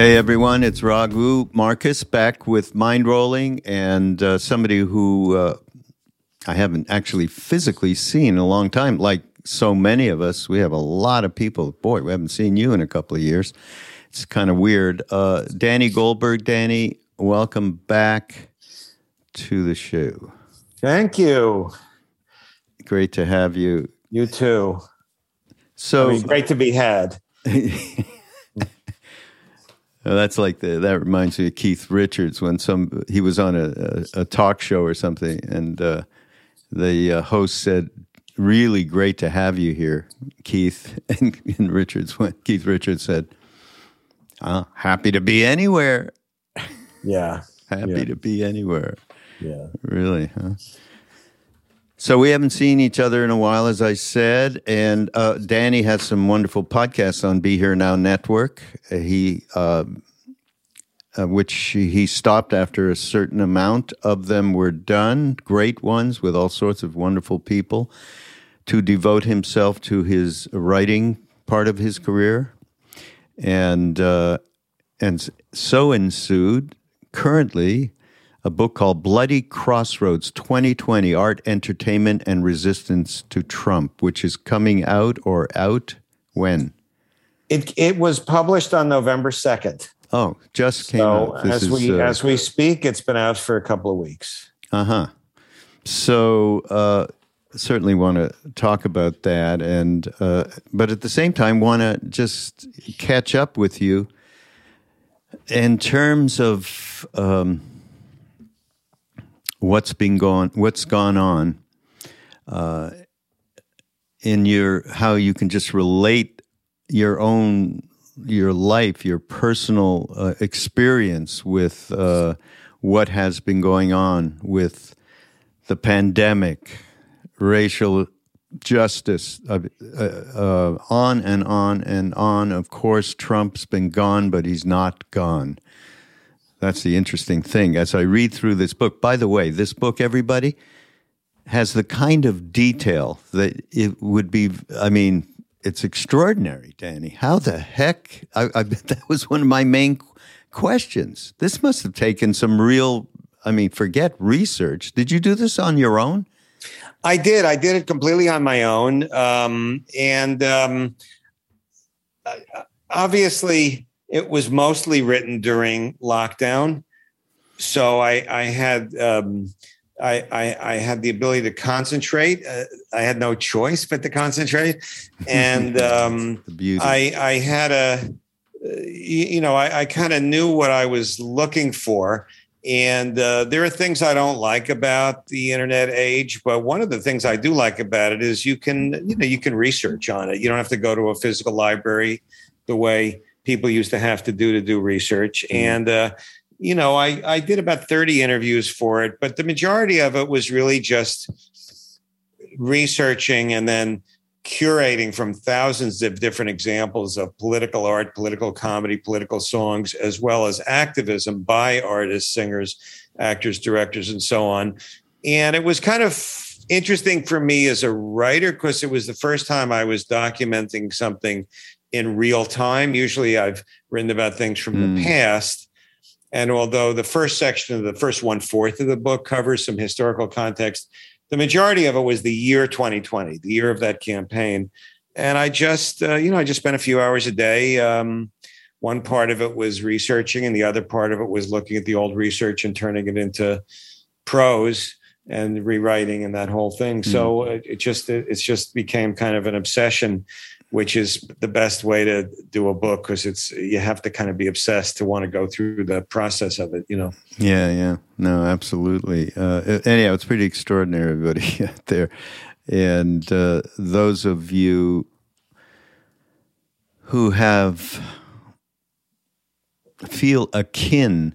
Hey everyone, it's Raghu Markus back with Mind Rolling and uh, somebody who uh, I haven't actually physically seen in a long time. Like so many of us, we have a lot of people. Boy, we haven't seen you in a couple of years. It's kind of weird. Uh, Danny Goldberg, Danny, welcome back to the show. Thank you. Great to have you. You too. So I mean, great to be had. Uh, that's like the that reminds me of Keith Richards when some he was on a, a, a talk show or something, and uh, the uh, host said, "Really great to have you here, Keith." And, and Richards went. Keith Richards said, "Happy to be anywhere." Yeah, happy yeah. to be anywhere. Yeah, really, huh? So we haven't seen each other in a while, as I said, and uh, Danny has some wonderful podcasts on Be Here Now Network. Uh, he, uh, uh, which he stopped after a certain amount of them were done, great ones with all sorts of wonderful people, to devote himself to his writing part of his career, and uh, and so ensued. Currently, a book called Bloody Crossroads 2020 Art, Entertainment, and Resistance to Trump, which is coming out or out when? It, it was published on November 2nd. Oh, just came so out. This as we is, uh, as we speak, it's been out for a couple of weeks. Uh huh. So uh, certainly want to talk about that, and uh, but at the same time want to just catch up with you in terms of um, what's been going, what's gone on uh, in your how you can just relate your own your life, your personal uh, experience with uh, what has been going on with the pandemic, racial justice, uh, uh, on and on and on. Of course, Trump's been gone, but he's not gone. That's the interesting thing. As I read through this book, by the way, this book, everybody, has the kind of detail that it would be, I mean, it's extraordinary, Danny. How the heck? I, I bet that was one of my main questions. This must have taken some real, I mean, forget research. Did you do this on your own? I did. I did it completely on my own. Um, and um, obviously, it was mostly written during lockdown. So I, I had um, I, I, I had the ability to concentrate. Uh, I had no choice but to concentrate, and um, I I had a uh, you know I, I kind of knew what I was looking for, and uh, there are things I don't like about the internet age, but one of the things I do like about it is you can you know you can research on it. You don't have to go to a physical library the way people used to have to do to do research, mm-hmm. and uh, you know, I, I did about 30 interviews for it, but the majority of it was really just researching and then curating from thousands of different examples of political art, political comedy, political songs, as well as activism by artists, singers, actors, directors, and so on. And it was kind of interesting for me as a writer because it was the first time I was documenting something in real time. Usually I've written about things from mm. the past and although the first section of the first one fourth of the book covers some historical context, the majority of it was the year 2020, the year of that campaign. And I just, uh, you know, I just spent a few hours a day. Um, one part of it was researching, and the other part of it was looking at the old research and turning it into prose and rewriting and that whole thing. Mm. So it, it just it, it's just became kind of an obsession which is the best way to do a book because it's you have to kind of be obsessed to want to go through the process of it you know? Yeah yeah. No absolutely. Uh, anyhow it's pretty extraordinary everybody out there. And uh, those of you who have feel akin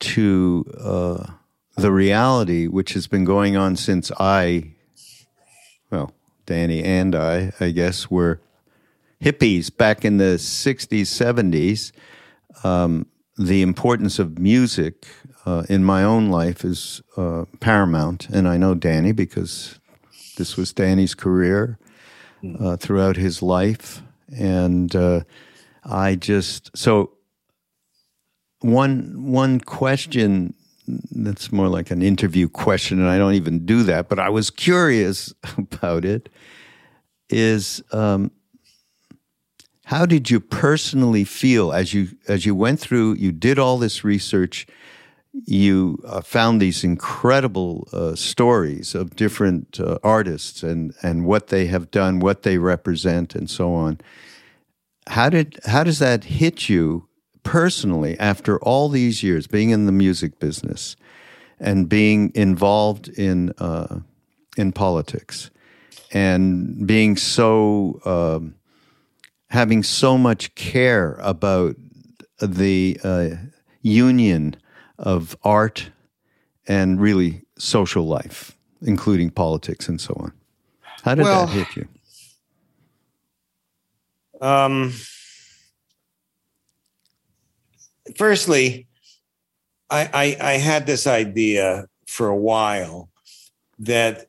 to uh, the reality which has been going on since i well Danny and I, I guess, were hippies back in the 60s, 70s. Um, the importance of music uh, in my own life is uh, paramount. And I know Danny because this was Danny's career uh, throughout his life. And uh, I just, so one, one question that's more like an interview question, and I don't even do that, but I was curious about it. Is um, how did you personally feel as you as you went through? You did all this research. You uh, found these incredible uh, stories of different uh, artists and and what they have done, what they represent, and so on. How did how does that hit you personally, after all these years being in the music business and being involved in uh, in politics and being so um, having so much care about the uh, union of art and really social life, including politics and so on. How did well, that hit you? Um, firstly, I, I, I had this idea for a while that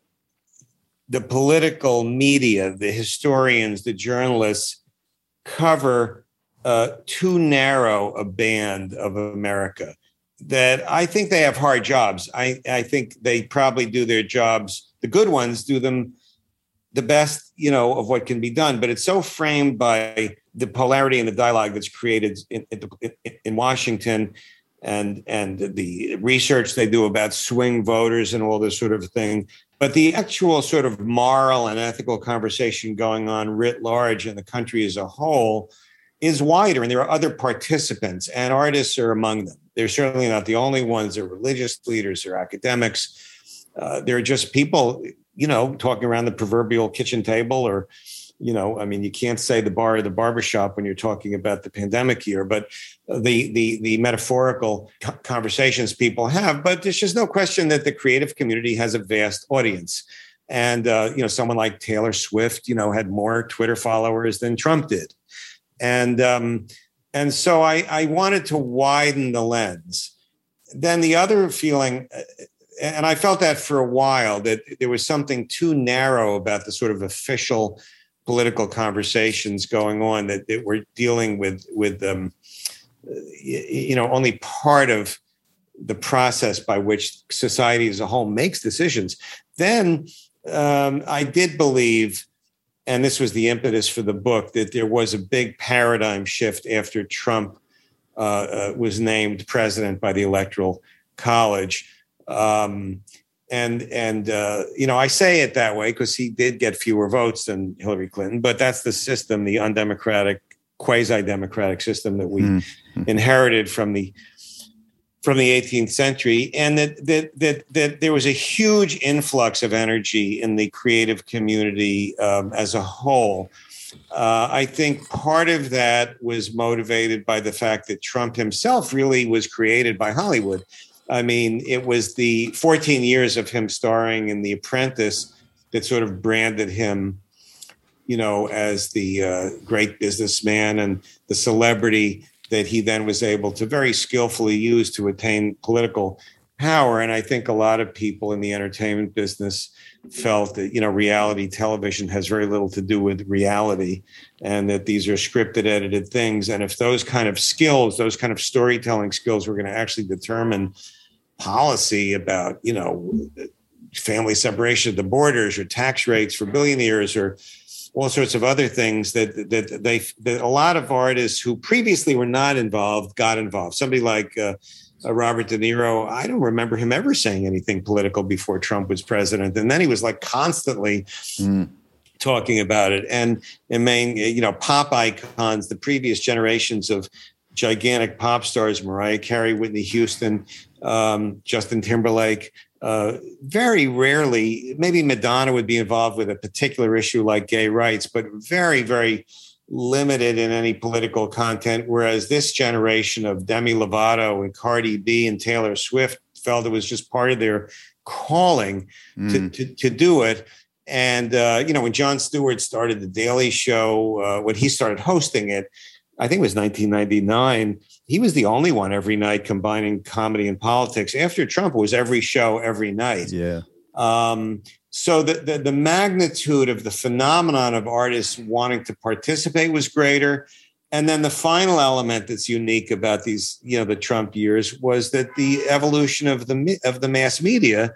the political media, the historians, the journalists cover uh, too narrow a band of America. That I think they have hard jobs. I, I think they probably do their jobs. The good ones do them the best, you know, of what can be done. But it's so framed by the polarity and the dialogue that's created in, in, in Washington and and the research they do about swing voters and all this sort of thing. But the actual sort of moral and ethical conversation going on writ large in the country as a whole is wider and there are other participants and artists are among them. They're certainly not the only ones. They're religious leaders or academics. Uh, they're just people you know talking around the proverbial kitchen table or you know, I mean, you can't say the bar or the barbershop when you're talking about the pandemic year, but the the the metaphorical conversations people have. But there's just no question that the creative community has a vast audience. And uh, you know, someone like Taylor Swift, you know, had more Twitter followers than Trump did, and um, and so I, I wanted to widen the lens. Then the other feeling uh, and I felt that for a while that there was something too narrow about the sort of official political conversations going on that, that we're dealing with with um, you know only part of the process by which society as a whole makes decisions. Then um, i did believe and this was the impetus for the book that there was a big paradigm shift after trump uh, uh, was named president by the electoral college um, and and uh, you know I say it that way because he did get fewer votes than Hillary Clinton, but that's the system, the undemocratic, quasi-democratic system that we mm-hmm. inherited from the from the 18th century, and that that that that there was a huge influx of energy in the creative community um, as a whole. Uh, I think part of that was motivated by the fact that Trump himself really was created by Hollywood. I mean, it was the 14 years of him starring in The Apprentice that sort of branded him, you know, as the uh, great businessman and the celebrity that he then was able to very skillfully use to attain political power. And I think a lot of people in the entertainment business felt that, you know, reality television has very little to do with reality and that these are scripted, edited things. And if those kind of skills, those kind of storytelling skills were going to actually determine policy about, you know, family separation at the borders or tax rates for billionaires or all sorts of other things that that they that a lot of artists who previously were not involved got involved. Somebody like uh, uh, Robert De Niro, I don't remember him ever saying anything political before Trump was president, and then he was like constantly. Mm. Talking about it, and in main, you know, pop icons, the previous generations of gigantic pop stars, Mariah Carey, Whitney Houston, um, Justin Timberlake. Uh, very rarely, maybe Madonna would be involved with a particular issue like gay rights, but very, very limited in any political content. Whereas this generation of Demi Lovato and Cardi B and Taylor Swift felt it was just part of their calling mm. to, to, to, do it. And, uh, you know, when Jon Stewart started The Daily Show, uh, when he started hosting it, I think it was 1999 he was the only one every night combining comedy and politics. After Trump, it was every show every night. Yeah. Um, so the, the, the magnitude of the phenomenon of artists wanting to participate was greater. And then the final element that's unique about these, you know, the Trump years was that the evolution of the of the mass media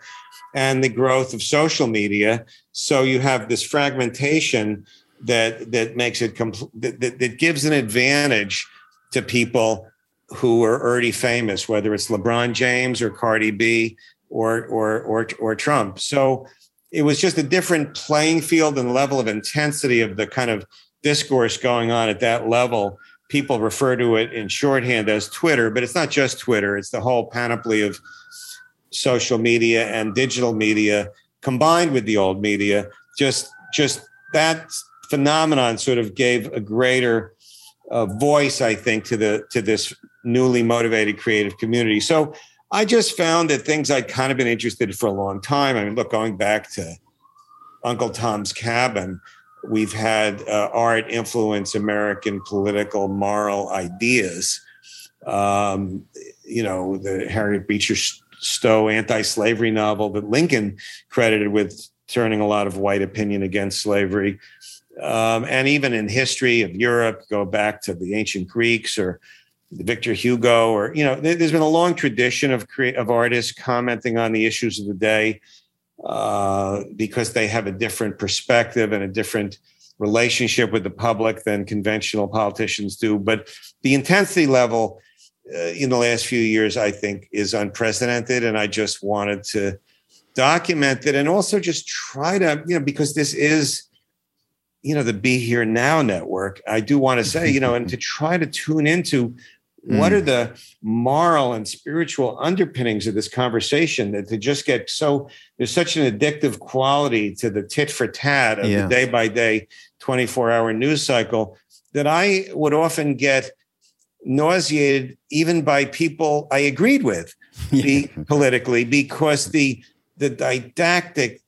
and the growth of social media. So you have this fragmentation that that makes it compl- that, that, that gives an advantage to people who are already famous, whether it's LeBron James or Cardi B or or or or Trump. So it was just a different playing field and level of intensity of the kind of discourse going on at that level. People refer to it in shorthand as Twitter, but it's not just Twitter, it's the whole panoply of social media and digital media combined with the old media. Just just that phenomenon sort of gave a greater uh, voice, I think, to the to this newly motivated creative community. So I just found that things I'd kind of been interested in for a long time. I mean, look, going back to Uncle Tom's Cabin, we've had uh, art influence American political moral ideas. Um, you know, the Harriet Beecher Stowe anti-slavery novel that Lincoln credited with turning a lot of white opinion against slavery. Um, and even in history of Europe, go back to the ancient Greeks or Victor Hugo, or you know, there's been a long tradition of of artists commenting on the issues of the day uh, because they have a different perspective and a different relationship with the public than conventional politicians do. But the intensity level uh, in the last few years, I think, is unprecedented, and I just wanted to document it and also just try to, you know, because this is you know the be here now network i do want to say you know and to try to tune into what are mm. the moral and spiritual underpinnings of this conversation that to just get so there's such an addictive quality to the tit for tat of yeah. the day by day 24 hour news cycle that I would often get nauseated even by people I agreed with be, politically because the the didactic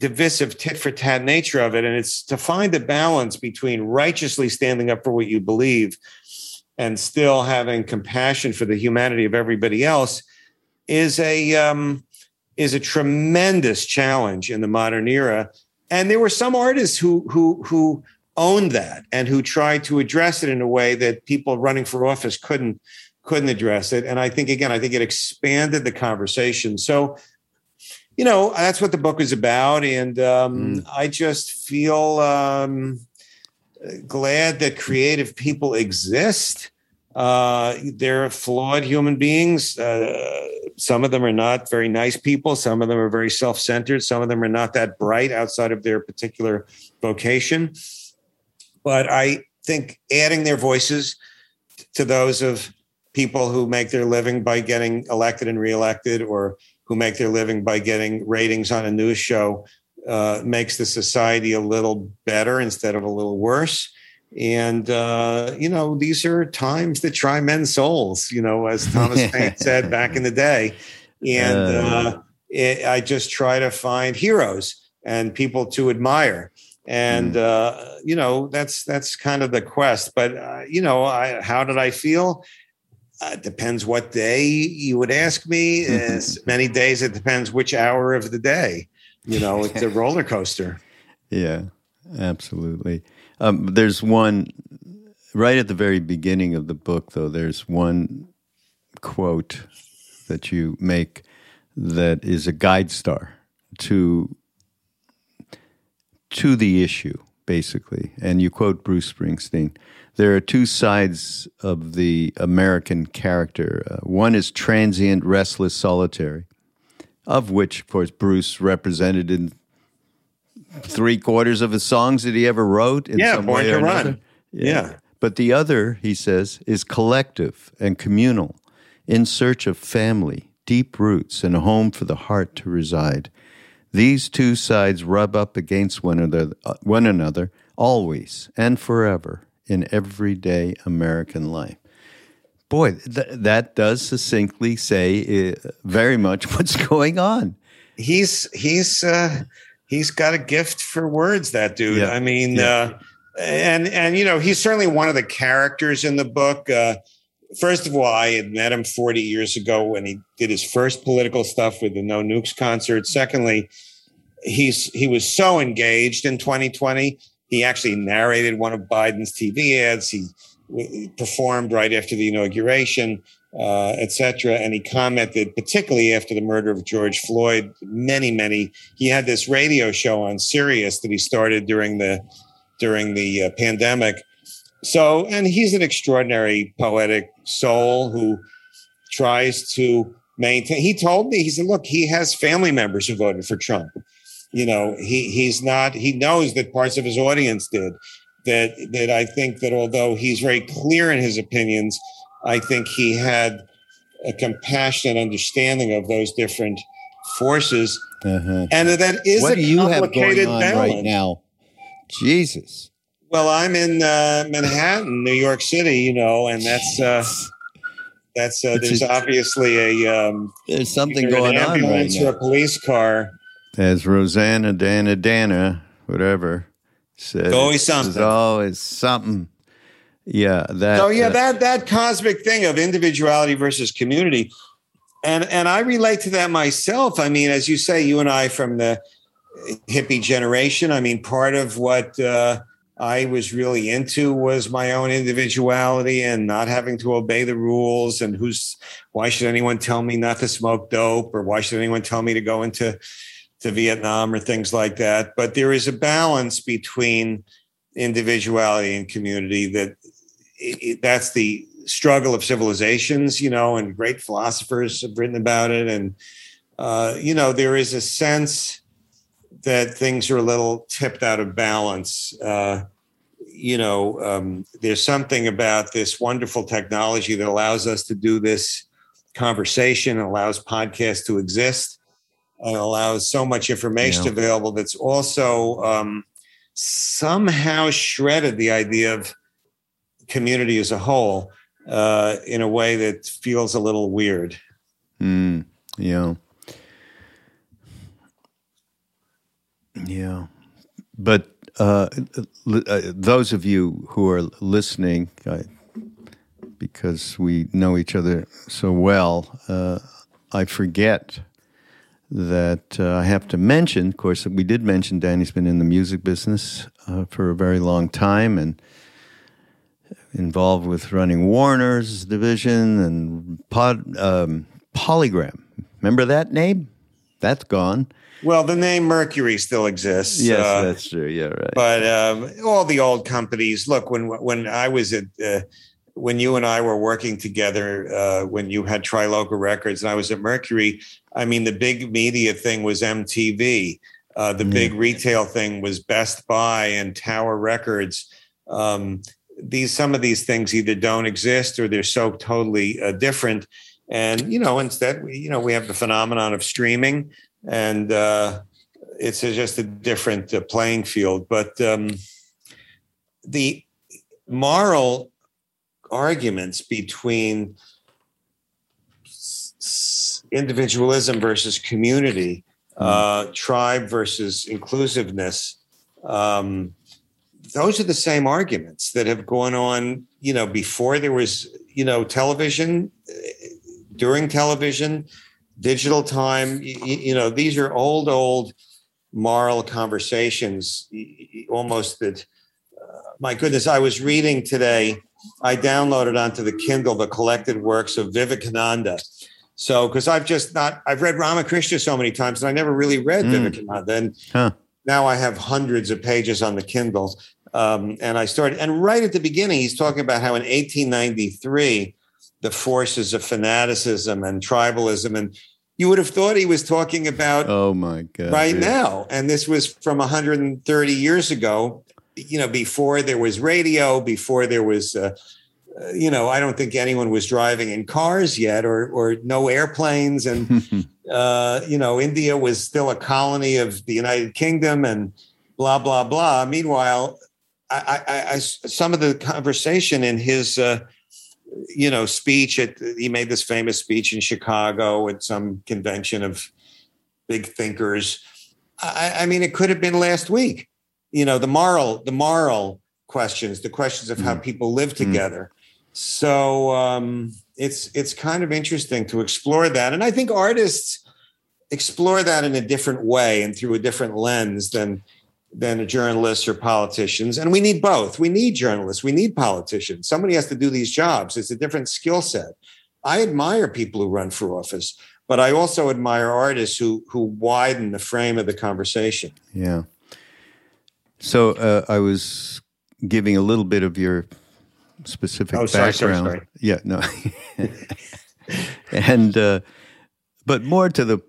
divisive tit for tat nature of it and it's to find the balance between righteously standing up for what you believe and still having compassion for the humanity of everybody else is a um, is a tremendous challenge in the modern era. And there were some artists who who who owned that and who tried to address it in a way that people running for office couldn't couldn't address it. And I think again, I think it expanded the conversation. So, you know, that's what the book is about. And um, mm. I just feel um, glad that creative people exist Uh, they're flawed human beings. Uh, some of them are not very nice people. Some of them are very self centered. Some of them are not that bright outside of their particular vocation. But I think adding their voices to those of people who make their living by getting elected and reelected or who make their living by getting ratings on a news show uh, makes the society a little better instead of a little worse. And, uh, you know, these are times that try men's souls, you know, as Thomas Paine said back in the day. And uh, it, I just try to find heroes and people to admire. And, mm. you know, that's that's kind of the quest. But, uh, you know, I, how did I feel? Uh, depends what day you would ask me. As many days, it depends which hour of the day. You know, it's a roller coaster. Yeah, absolutely. Um, there's one right at the very beginning of the book, though. There's one quote that you make that is a guide star to to the issue, basically. And you quote Bruce Springsteen. There are two sides of the American character. Uh, one is transient, restless, solitary, of which, of course, Bruce represented in three quarters of the songs that he ever wrote. In yeah, some Born to Run. another. Yeah. But the other, he says, is collective and communal, in search of family, deep roots, and a home for the heart to reside. These two sides rub up against one another, uh, one another always and forever in everyday American life. Boy, th- that does succinctly say uh, very much what's going on. He's he's uh, he's got a gift for words. That dude. Yeah. I mean, Yeah. uh, and and you know, he's certainly one of the characters in the book. Uh, first of all, I had met him 40 years ago when he did his first political stuff with the No Nukes concert. Secondly, he's he was so engaged in 2020. He actually narrated one of Biden's TV ads. He w- performed right after the inauguration, uh, et cetera. And he commented, particularly after the murder of George Floyd, many, many. He had this radio show on Sirius that he started during the during the uh, pandemic. So, and he's an extraordinary poetic soul who tries to maintain. He told me, he said, look, he has family members who voted for Trump. You know, he he's not. He knows that parts of his audience did. That that I think that although he's very clear in his opinions, I think he had a compassionate understanding of those different forces, Uh-huh. and that is What do you have going on balance. right now? Jesus. Well, I'm in uh, Manhattan, New York City, you know, and that's uh, that's uh, there's obviously a um, There's something going an on right ambulance or a police car. As Rosanna Dana Dana, whatever, said. There's always There's something. always something. Yeah, that. So yeah, uh, that that cosmic thing of individuality versus community, and and I relate to that myself. I mean, as you say, you and I from the hippie generation. I mean, part of what uh, I was really into was my own individuality and not having to obey the rules. And who's why should anyone tell me not to smoke dope, or why should anyone tell me to go into to Vietnam or things like that? But there is a balance between individuality and community that it, that's the struggle of civilizations, you know, and great philosophers have written about it. And, uh, you know, there is a sense that things are a little tipped out of balance. Uh, you know, um, there's something about this wonderful technology that allows us to do this conversation, allows podcasts to exist, and allows so much information Yeah. available that's also um, somehow shredded the idea of community as a whole uh, in a way that feels a little weird. Mm, yeah. Yeah. But uh, uh, those of you who are listening, I, because we know each other so well, uh, I forget that uh, I have to mention, of course, we did mention Danny's been in the music business uh, for a very long time and involved with running Warner's division and pod, um, Polygram. Remember that name? That's gone. Well, the name Mercury still exists. Yes, uh, that's true. Yeah, right. but um, all the old companies. Look, when when I was at uh, when you and I were working together, uh, when you had Triloka Records and I was at Mercury, I mean, the big media thing was MTV. Uh, the big retail thing was Best Buy and Tower Records. Um, these some of these things either don't exist or they're so totally uh, different. And you know, instead, we, you know, we have the phenomenon of streaming, and uh, it's just a different uh, playing field. But um, the moral arguments between individualism versus community, mm. uh, tribe versus inclusiveness. Um, those are the same arguments that have gone on, you know, before there was, you know, television, during television, digital time. You, you know, these are old, old moral conversations, almost that. Uh, my goodness, I was reading today I downloaded onto the Kindle the collected works of Vivekananda. So, because I've just not, I've read Ramakrishna so many times, and I never really read mm. Vivekananda. And huh. now I have hundreds of pages on the Kindle. Um, and I started, and right at the beginning, he's talking about how in 1893, the forces of fanaticism and tribalism, and you would have thought he was talking about oh my god right yeah. now and this was from 130 years ago you know, before there was radio, before there was, uh, uh, you know, I don't think anyone was driving in cars yet, or or no airplanes, and uh, you know, India was still a colony of the United Kingdom, and blah blah blah. Meanwhile, I, I, I some of the conversation in his. Uh, you know, speech at he made this famous speech in Chicago at some convention of big thinkers. I, I mean, it could have been last week you know the moral the moral questions the questions of how mm. people live mm. together. Mm. so um, it's it's kind of interesting to explore that. And i think artists explore that in a different way and through a different lens than than journalists or politicians. And we need both. We need journalists. We need politicians. Somebody has to do these jobs. It's a different skill set. I admire people who run for office but i also admire artists who who widen the frame of the conversation. Yeah so uh, I was giving a little bit of your specific oh, sorry, background. Sorry, sorry. Yeah, no. and uh, but more to the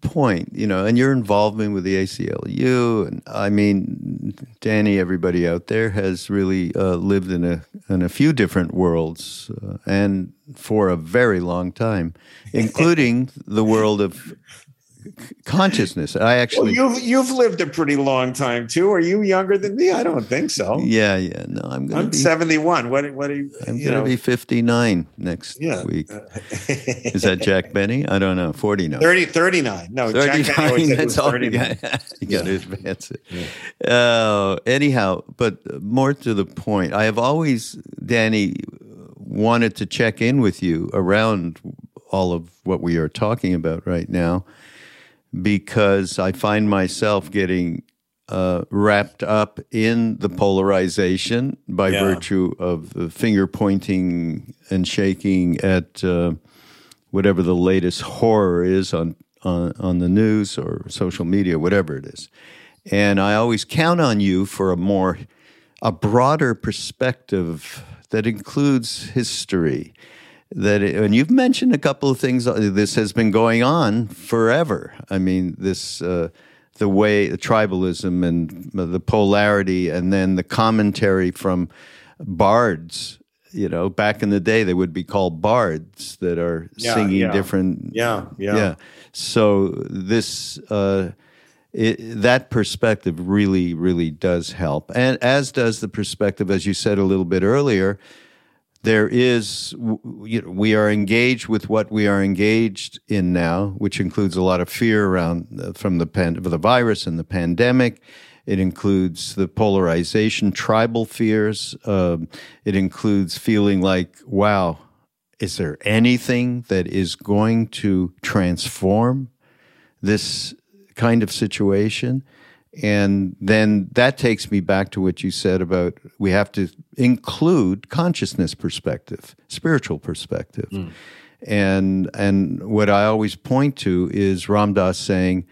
point, you know, and your involvement with the ACLU, and I mean, Danny, everybody out there has really uh, lived in a in a few different worlds, uh, and for a very long time, including the world of consciousness. I actually well, you've you've lived a pretty long time too. Are you younger than me? I don't think so. Yeah, yeah. No, I'm I'm be, 71. What what are you? I'm gonna know? be 59 next yeah. week. Is that Jack Benny? I don't know. 49. 30 39. No, 39, Jack Benny that's all 39. you got, you got to advance it. Yeah. Uh, anyhow, but more to the point, I have always Danny wanted to check in with you around all of what we are talking about right now because I find myself getting uh, wrapped up in the polarization by yeah. virtue of the finger pointing and shaking at uh, whatever the latest horror is on, on, on the news or social media, whatever it is. And I always count on you for a more a broader perspective that includes history that it, and you've mentioned a couple of things uh, this has been going on forever. I mean this uh, the way the tribalism and the polarity and then the commentary from bards you know back in the day they would be called bards that are yeah, singing yeah. different yeah yeah. yeah. So this uh, it, that perspective really really does help. And as does the perspective as you said a little bit earlier there is you know, we are engaged with what we are engaged in now, which includes a lot of fear around uh, from the pan, the virus and the pandemic. It includes the polarization, tribal fears. Um, it includes feeling like, wow, is there anything that is going to transform this kind of situation? And then that takes me back to what you said about we have to include consciousness perspective, spiritual perspective. Mm. And and what I always point to is Ram Dass saying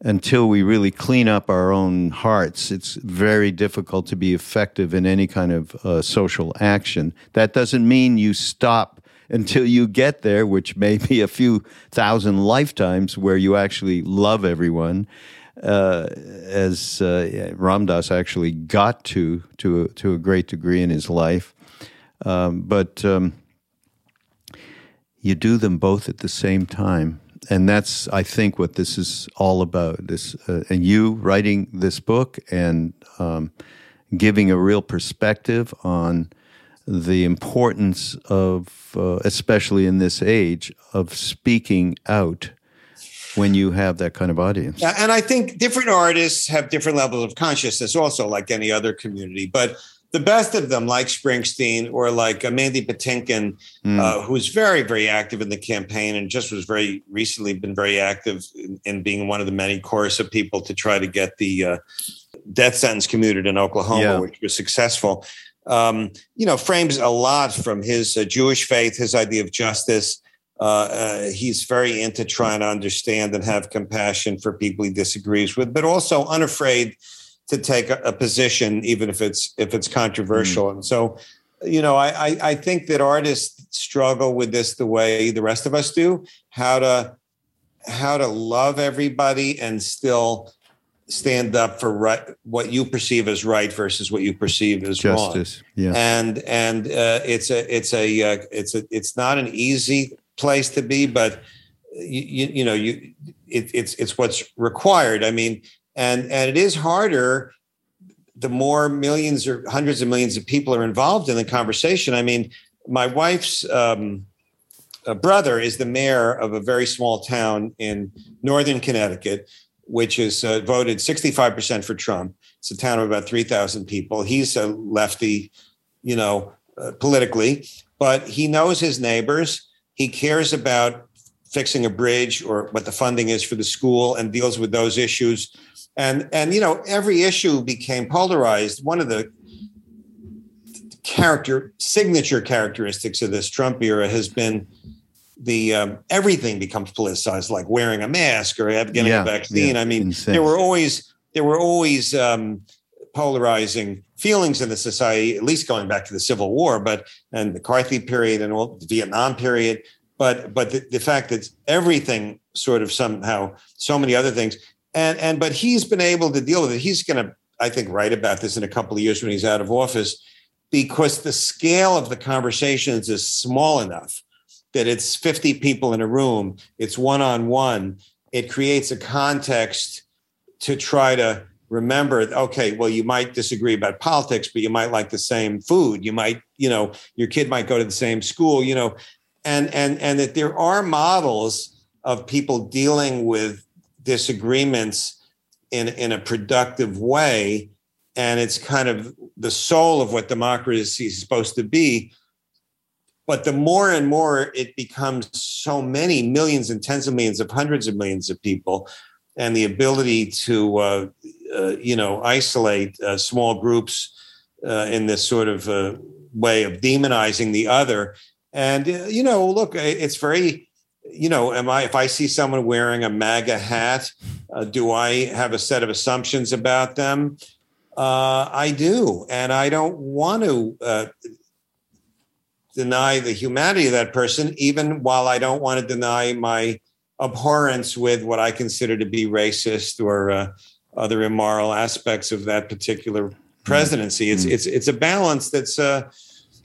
until we really clean up our own hearts, it's very difficult to be effective in any kind of uh, social action. That doesn't mean you stop until you get there, which may be a few thousand lifetimes where you actually love everyone. Uh, as uh, Ram Dass actually got to to to a great degree in his life, um, but um, you do them both at the same time, and that's I think what this is all about. This uh, and you writing this book and um, giving a real perspective on the importance of, uh, especially in this age, of speaking out when you have that kind of audience. Yeah, and I think different artists have different levels of consciousness, also like any other community. But the best of them, like Springsteen or like Mandy Patinkin, mm. uh, who's very, very active in the campaign and just was very recently been very active in, in being one of the many chorus of people to try to get the uh, death sentence commuted in Oklahoma, yeah. which was successful um, you know, frames a lot from his uh, Jewish faith, his idea of justice. Uh, uh, he's very into trying to understand and have compassion for people he disagrees with, but also unafraid to take a, a position, even if it's if it's controversial. Mm. And so, you know, I, I I think that artists struggle with this the way the rest of us do. How to how to love everybody and still stand up for right what you perceive as right versus what you perceive as justice. Wrong. Yeah, and and uh, it's a it's a uh, it's a it's not an easy place to be, but you you, you know you it, it's it's what's required. I mean, and and it is harder the more millions or hundreds of millions of people are involved in the conversation. I mean, my wife's. Um, brother is the mayor of a very small town in northern Connecticut which is uh, voted 65% for Trump. It's a town of about 3,000 people. He's a lefty, you know, uh, politically, but he knows his neighbors. He cares about fixing a bridge or what the funding is for the school and deals with those issues. And, and you know, every issue became polarized. One of the character signature characteristics of this Trump era has been the um, everything becomes politicized, like wearing a mask or getting yeah, a vaccine. Yeah, I mean, insane. there were always there were always um, polarizing feelings in the society, at least going back to the Civil War, but and the McCarthy period and all the Vietnam period. But but the, the fact that everything sort of somehow so many other things and and but he's been able to deal with it. He's going to I think write about this in a couple of years when he's out of office because the scale of the conversations is small enough that it's 50 people in a room, it's one on one. It creates a context to try to remember okay well you might disagree about politics but you might like the same food. You might you know your kid might go to the same school you know and and and that there are models of people dealing with disagreements in in a productive way. And it's kind of the soul of what democracy is supposed to be. But the more and more it becomes so many millions and tens of millions of hundreds of millions of people, and the ability to, uh, you know, isolate uh, small groups uh, in this sort of uh, way of demonizing the other. And, uh, you know, look, it's very, you know, am I, if I see someone wearing a MAGA hat, do I have a set of assumptions about them? I do. And I don't want to deny the humanity of that person, even while I don't want to deny my abhorrence with what I consider to be racist or uh, other immoral aspects of that particular presidency. Mm-hmm. It's it's it's a balance that's uh,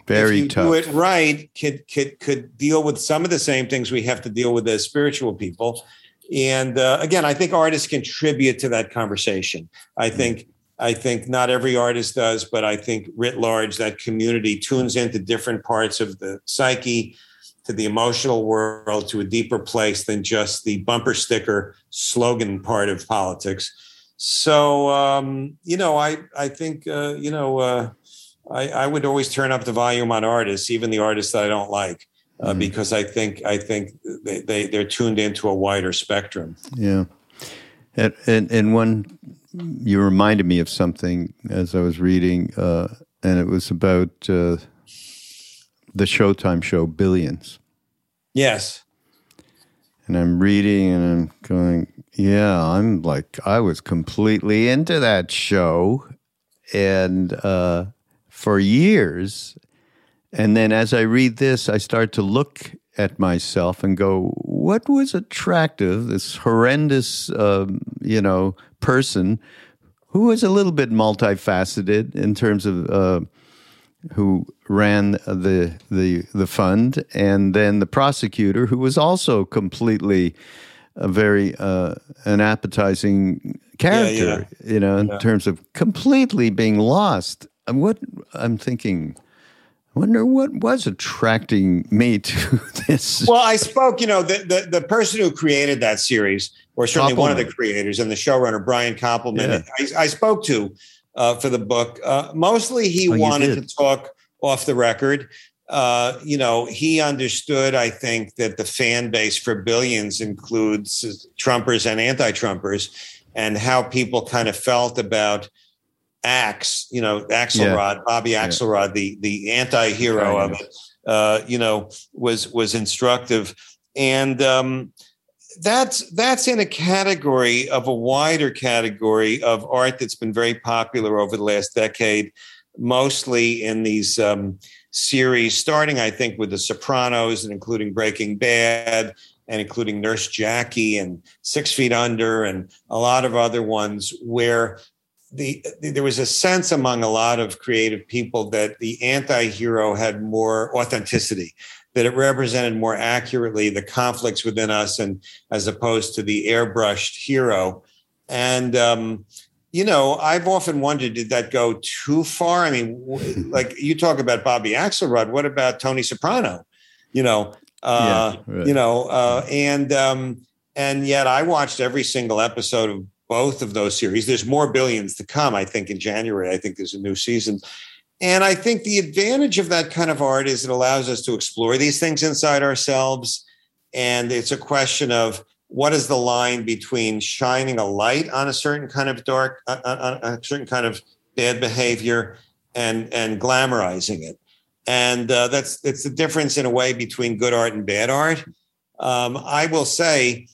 very if you tough. Do it right, could could could deal with some of the same things we have to deal with as spiritual people. And uh, again, I think artists contribute to that conversation. I mm-hmm. think I think not every artist does, but I think writ large, that community tunes into different parts of the psyche, to the emotional world, to a deeper place than just the bumper sticker slogan part of politics. So, um, you know, I, I think, uh, you know, uh, I, I, would always turn up the volume on artists, even the artists that I don't like, uh, mm-hmm. because I think, I think they, they, they're tuned into a wider spectrum. Yeah. And, and, and one you reminded me of something as I was reading, uh, and it was about uh, the Showtime show Billions. Yes. and I'm reading and I'm going, yeah, I'm like, I was completely into that show. And uh, for years. And then as I read this, I start to look at myself and go, what was attractive, this horrendous, um, you know, person who was a little bit multifaceted in terms of. Uh, who ran the the the fund, and then the prosecutor, who was also completely a very uh, an appetizing character, yeah, yeah. you know, in yeah. terms of completely being lost. And what I'm thinking, I wonder what was attracting me to this. Well, I spoke, you know, the the, the person who created that series, or certainly Koppelman. one of the creators and the showrunner, Brian Koppelman, I, I spoke to uh, for the book. Uh, mostly, he oh, wanted to talk off the record. Uh, you know, he understood, I think, that the fan base for billions includes Trumpers and anti Trumpers, and how people kind of felt about Axe, you know, Axelrod, yeah. Bobby Axelrod, yeah. the, the anti hero of it, uh, you know, was, was instructive. And, um, that's that's in a category of a wider category of art that's been very popular over the last decade, mostly in these um, series, starting I think with The Sopranos and including Breaking Bad and including Nurse Jackie and Six Feet Under and a lot of other ones where the, there was a sense among a lot of creative people that the anti-hero had more authenticity that it represented more accurately the conflicts within us and as opposed to the airbrushed hero. And um, you know i've often wondered did that go too far? I mean like you talk about bobby axelrod what about tony soprano? You know uh, yeah, right. you know uh, and um, and yet i watched every single episode of both of those series. There's more billions to come i think in january. I think there's a new season. And I think the advantage of that kind of art is it allows us to explore these things inside ourselves. And it's a question of what is the line between shining a light on a certain kind of dark, on a certain kind of bad behavior, and and glamorizing it. And uh, that's it's the difference in a way between good art and bad art. Um, I will say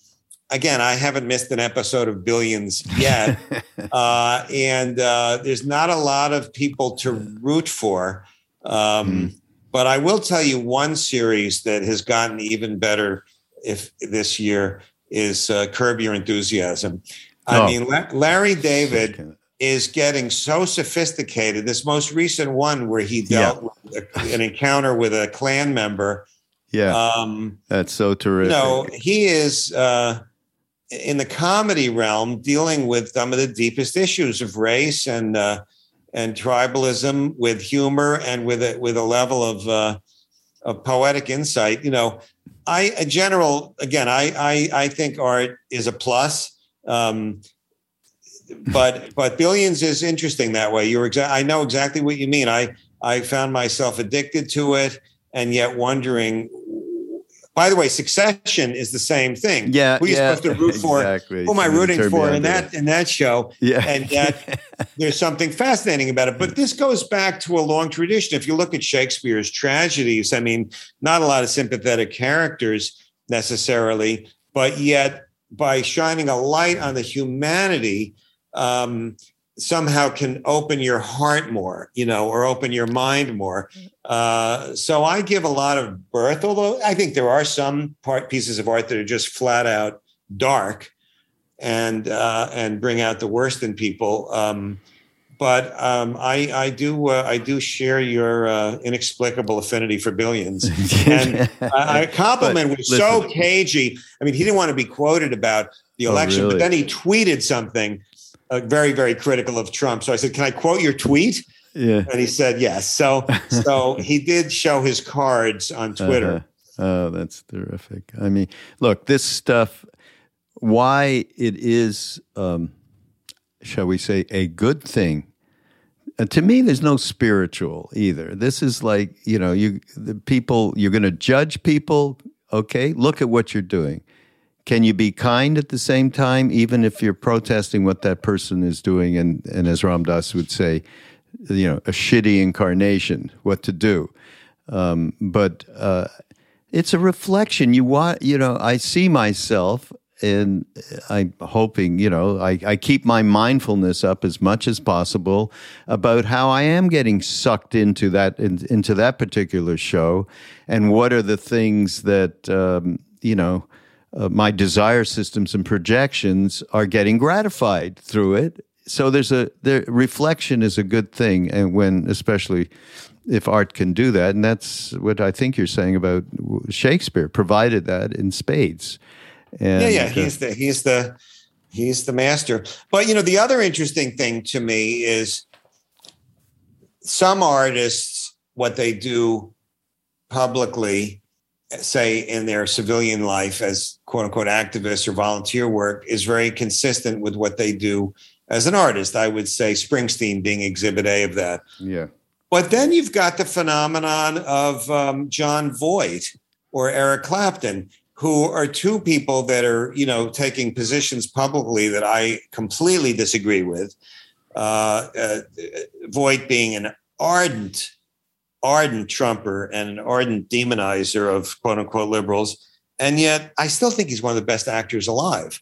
again, I haven't missed an episode of Billions yet, uh, and uh, there's not a lot of people to root for. Um, mm. But I will tell you one series that has gotten even better if this year is uh, Curb Your Enthusiasm. I oh. mean, La- Larry David is getting so sophisticated. This most recent one where he dealt yeah. with a, an encounter with a Klan member. Yeah, um, that's so terrific. You know, he is uh, in the comedy realm dealing with some of the deepest issues of race and uh, and tribalism with humor and with a, with a level of uh, of poetic insight. You know, I a general again. I I, I think art is a plus. Um, but but billions is interesting that way. You're exa- I know exactly what you mean. I I found myself addicted to it and yet wondering by the way, Succession is the same thing. Yeah, who are you yeah, supposed to root for? Exactly. Who am I rooting for in that in that show? Yeah, and yet there's something fascinating about it. But this goes back to a long tradition. If you look at Shakespeare's tragedies, I mean, not a lot of sympathetic characters necessarily, but yet by shining a light on the humanity. Um, somehow can open your heart more, you know, or open your mind more. Uh, so I give a lot of birth, although I think there are some part pieces of art that are just flat out dark and uh, and bring out the worst in people. Um, but um, I, I do uh, I do share your uh, inexplicable affinity for billions. And I, Koppelman was listen. so cagey. I mean, he didn't want to be quoted about the oh, election, oh, really? but then he tweeted something uh, very, very critical of Trump. So I said, "Can I quote your tweet?" Yeah, and he said yes. So, so he did show his cards on Twitter. Uh-huh. Oh, that's terrific. I mean, look, this stuff. Why it is, um, shall we say, a good thing uh, to me there's no spiritual either this is like you know you the people you're going to judge people okay look at what you're doing can you be kind at the same time, even if you're protesting what that person is doing? And, and as Ram Dass would say, you know, a shitty incarnation, what to do. Um, but uh, it's a reflection. You want, you know, I see myself and I'm hoping, you know, I, I keep my mindfulness up as much as possible about how I am getting sucked into that in, into that particular show, and what are the things that um, you know uh, my desire systems and projections are getting gratified through it. So there's a the reflection is a good thing, and when especially if art can do that, and that's what I think you're saying about Shakespeare provided that in spades. And, yeah, yeah, he's the he's the he's the master. But you know, the other interesting thing to me is some artists what they do publicly say in their civilian life as quote unquote activists or volunteer work is very consistent with what they do as an artist. I would say Springsteen being exhibit A of that. Yeah. But then you've got the phenomenon of um, Jon Voight or Eric Clapton who are two people that are, you know, taking positions publicly that I completely disagree with. Uh, uh, Voight being an ardent, ardent Trumper and an ardent demonizer of quote unquote liberals. And yet I still think he's one of the best actors alive.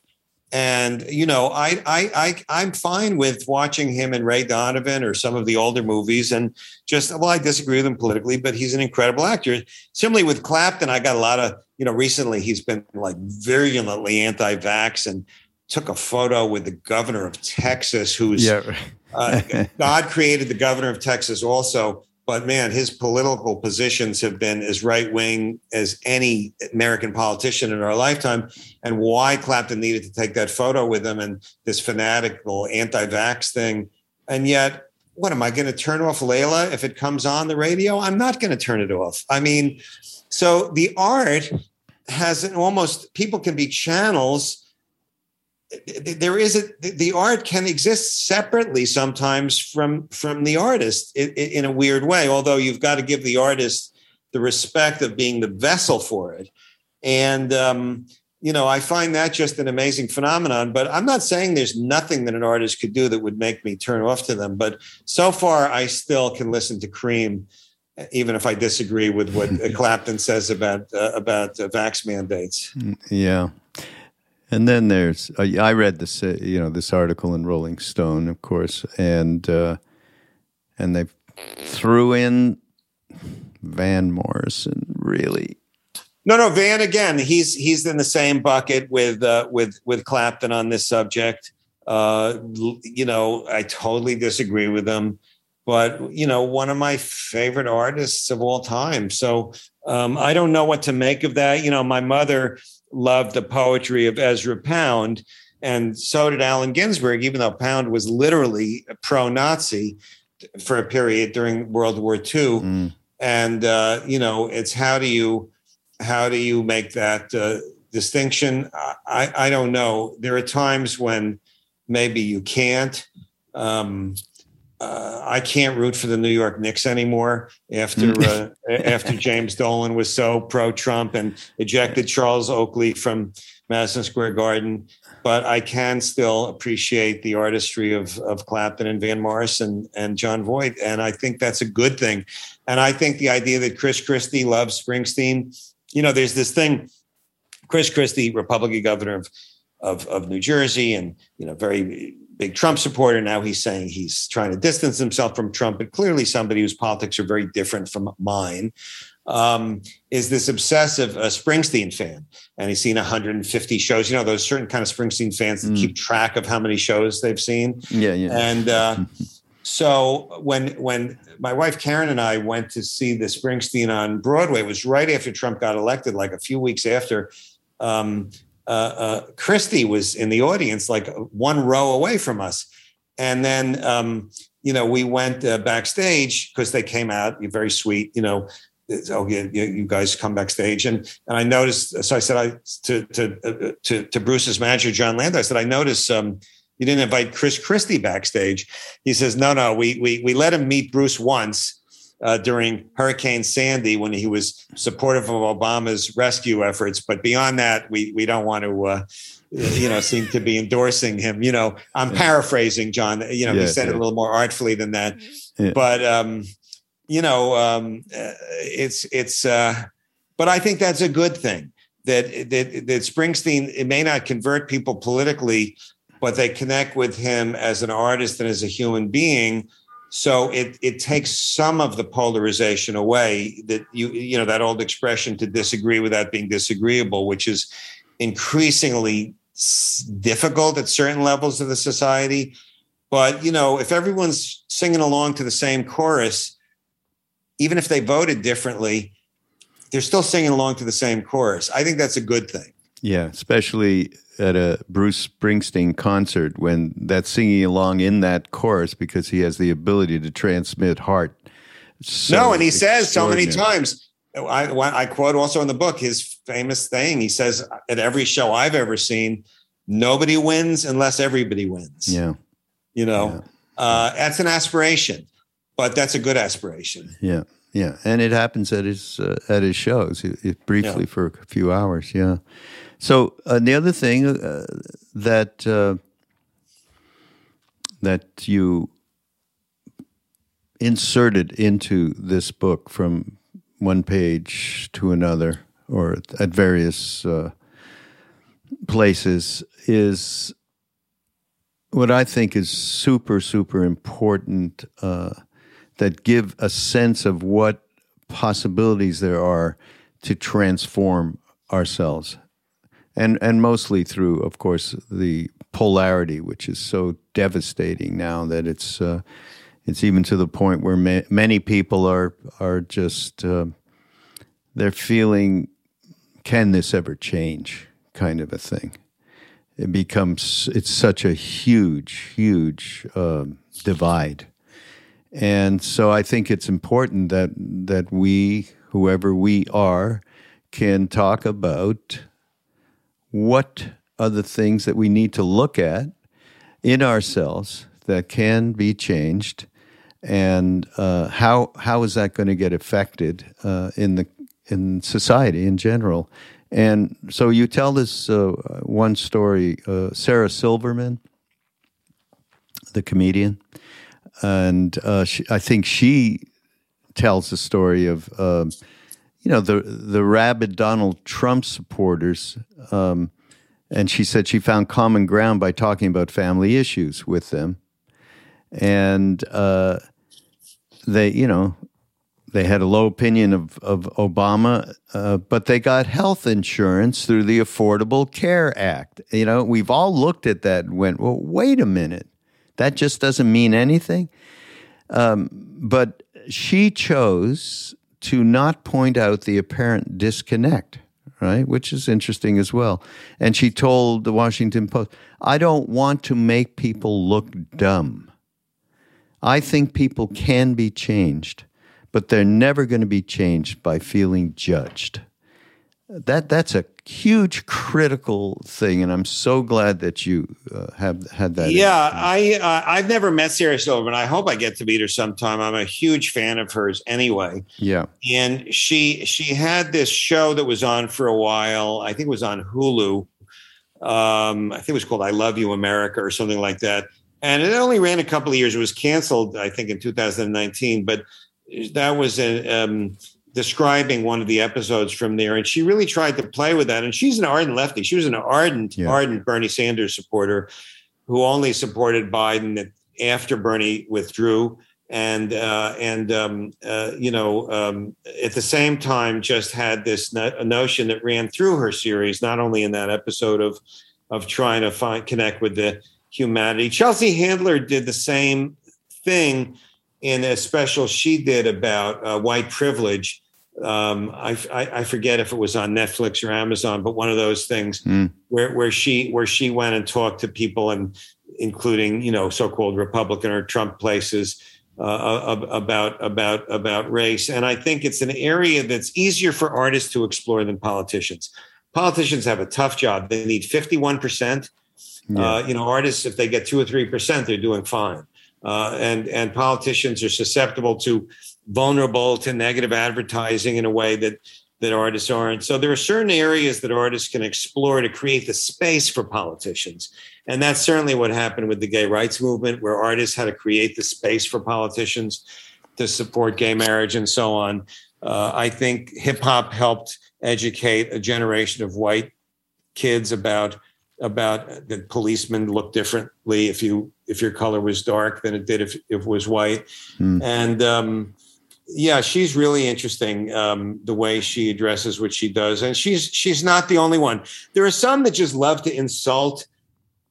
And you know, I I I I'm fine with watching him in Ray Donovan or some of the older movies, and just well, I disagree with him politically, but he's an incredible actor. Similarly with Clapton, I got a lot of you know. Recently, he's been like virulently anti-vax and took a photo with the governor of Texas, who's yeah. uh, God created the governor of Texas also but man, his political positions have been as right wing as any American politician in our lifetime. And why Clapton needed to take that photo with him and this fanatical anti vax thing. And yet, what am I going to turn off Layla if it comes on the radio? I'm not going to turn it off. I mean, so the art has an almost, people can be channels there is a the art can exist separately sometimes from from the artist in, in, a weird way although you've got to give the artist the respect of being the vessel for it. And um, you know i find that just an amazing phenomenon but i'm not saying there's nothing that an artist could do that would make me turn off to them but so far i still can listen to cream even if i disagree with what clapton says about uh, about uh, vax mandates. Yeah and then there's uh, I read this uh, you know this article in Rolling Stone, of course, and uh, and they threw in Van Morrison. Really? No, no. Van again. He's he's in the same bucket with uh, with with Clapton on this subject. Uh, you know, I totally disagree with him, but you know, one of my favorite artists of all time. So um, I don't know what to make of that. You know, my mother loved the poetry of Ezra Pound, and so did Allen Ginsberg, even though Pound was literally pro Nazi for a period during World War II. Mm. And, uh, you know, it's how do you, how do you make that uh, distinction? I, I don't know. There are times when maybe you can't. Um, uh, I can't root for the New York Knicks anymore after mm. uh, after James Dolan was so pro Trump and ejected Charles Oakley from Madison Square Garden. But I can still appreciate the artistry of of Clapton and Van Morrison and Jon Voight, and I think that's a good thing. And I think the idea that Chris Christie loves Springsteen, you know, there's this thing. Chris Christie, Republican governor of of, of New Jersey, and you know, very big Trump supporter. Now he's saying he's trying to distance himself from Trump, but clearly somebody whose politics are very different from mine. Um, is this obsessive uh, Springsteen fan, and he's seen 150 shows. You know, those certain kind of Springsteen fans that mm. keep track of how many shows they've seen. Yeah, yeah. And uh, so when when my wife Karen and I went to see the Springsteen on Broadway, it was right after Trump got elected, like a few weeks after. Um, Christie was in the audience, like one row away from us. And then, um, you know, we went uh, backstage because they came out, very sweet, you know, oh, you, you, guys come backstage. And, and I noticed, so I said I to, to, uh, to, to Bruce's manager, Jon Landau, I said, I noticed um, you didn't invite Chris Christie backstage. He says, no, no, we, we, we let him meet Bruce once uh, during Hurricane Sandy when he was supportive of Obama's rescue efforts. But beyond that, we we don't want to. Uh, you know, seem to be endorsing him. You know, I'm yeah. paraphrasing Jon. You know, yeah, he said yeah. it a little more artfully than that. But um, you know, um, uh, it's it's uh, but I think that's a good thing. That that that Springsteen it may not convert people politically, but they connect with him as an artist and as a human being. So it it takes some of the polarization away. That you you know that old expression to disagree without being disagreeable, which is increasingly difficult at certain levels of the society. But you know, if everyone's singing along to the same chorus, even if they voted differently, they're still singing along to the same chorus. I think that's a good thing. Yeah, especially at a Bruce Springsteen concert when that's singing along in that chorus because he has the ability to transmit heart. So no, and he says so many times. I, I quote also in the book his famous thing. He says at every show I've ever seen, nobody wins unless everybody wins. Yeah, you know, yeah. Uh, that's an aspiration, but that's a good aspiration. Yeah. Yeah, and it happens at his uh, at his shows briefly yeah. for a few hours. Yeah. So uh, the other thing uh, that uh, that you inserted into this book from one page to another, or at various uh, places, is what I think is super super important uh, that give a sense of what possibilities there are to transform ourselves. And, and mostly through, of course, the polarity, which is so devastating now that it's, uh, it's even to the point where ma- many people are, are just, uh, they're feeling, can this ever change kind of a thing. It becomes, it's such a huge, huge uh, divide and so I think it's important that that we, whoever we are, can talk about what are the things that we need to look at in ourselves that can be changed, and uh, how how is that going to get affected uh, in the in society in general. And so you tell this uh, one story, uh, Sarah Silverman, the comedian and uh, she, I think she tells the story of um, you know the the rabid Donald Trump supporters, um, and she said she found common ground by talking about family issues with them, and uh, they you know they had a low opinion of, of Obama, uh, but they got health insurance through the Affordable Care Act. You know, we've all looked at that and went, well, wait a minute. That just doesn't mean anything. Um, but she chose to not point out the apparent disconnect, right? Which is interesting as well. And she told the Washington Post, I don't want to make people look dumb. I think people can be changed, but they're never going to be changed by feeling judged. That that's a huge critical thing, and I'm so glad that you uh, have had that. Yeah, I uh, I've never met Sarah Silverman. I hope I get to meet her sometime. I'm a huge fan of hers anyway. Yeah, and she she had this show that was on for a while. I think it was on Hulu. Um, I think it was called "I Love You America" or something like that. And it only ran a couple of years. It was canceled, I think, in 2019. But that was a um, describing one of the episodes from there, and she really tried to play with that. And she's an ardent lefty. She was an ardent, yeah. ardent Bernie Sanders supporter who only supported Biden after Bernie withdrew, and uh, and um, uh, you know um, at the same time just had this no- notion that ran through her series, not only in that episode of of trying to find connect with the humanity. Chelsea Handler did the same thing in a special she did about uh, white privilege um, I, I, I, forget if it was on Netflix or Amazon, but one of those things mm. where, where she where she went and talked to people and including you know so-called Republican or Trump places uh, about about about race. And I think it's an area that's easier for artists to explore than politicians. Politicians have a tough job. They need fifty one percent. Uh, you know, artists if they get two or three percent, they're doing fine. Uh, and and politicians are susceptible to vulnerable to negative advertising in a way that that artists aren't. So there are certain areas that artists can explore to create the space for politicians. And that's certainly what happened with the gay rights movement, where artists had to create the space for politicians to support gay marriage and so on. Uh, I think hip hop helped educate a generation of white kids about about that policemen look differently if you if your color was dark than it did if, if it was white. Hmm. And um, yeah, she's really interesting um, the way she addresses what she does, and she's she's not the only one. There are some that just love to insult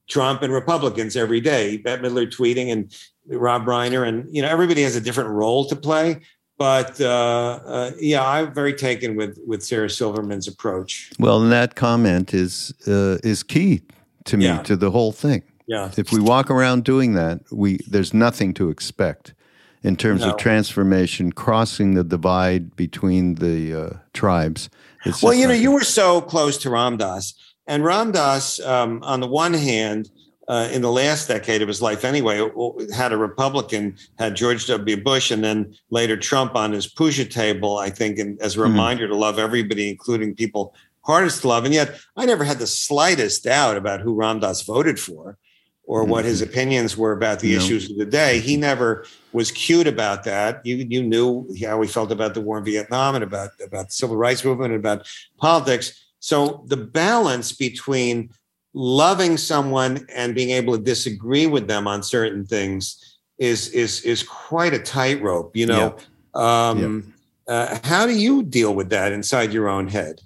Trump and Republicans every day. Bette Midler tweeting and Rob Reiner, and you know everybody has a different role to play. But uh, uh, yeah, I'm very taken with with Sarah Silverman's approach. Well, and that comment is uh, is key to me Yeah. to the whole thing. Yeah, If we walk around doing that, we there's nothing to expect in terms No. of transformation, crossing the divide between the uh, tribes. It's Well, you know, you were so close to Ram Dass, and Ram Dass, um, on the one hand, uh, in the last decade of his life, anyway, had a Republican, had George W. Bush, and then later Trump on his puja table. I think, and as a Mhm. reminder to love everybody, including people hardest to love. And yet, I never had the slightest doubt about who Ram Dass voted for. Or what his opinions were about the No. issues of the day. He never was cute about that. You you knew how he felt about the war in Vietnam and about about the civil rights movement and about politics. So the balance between loving someone and being able to disagree with them on certain things is is is quite a tightrope. You know, um, Uh, how do you deal with that inside your own head?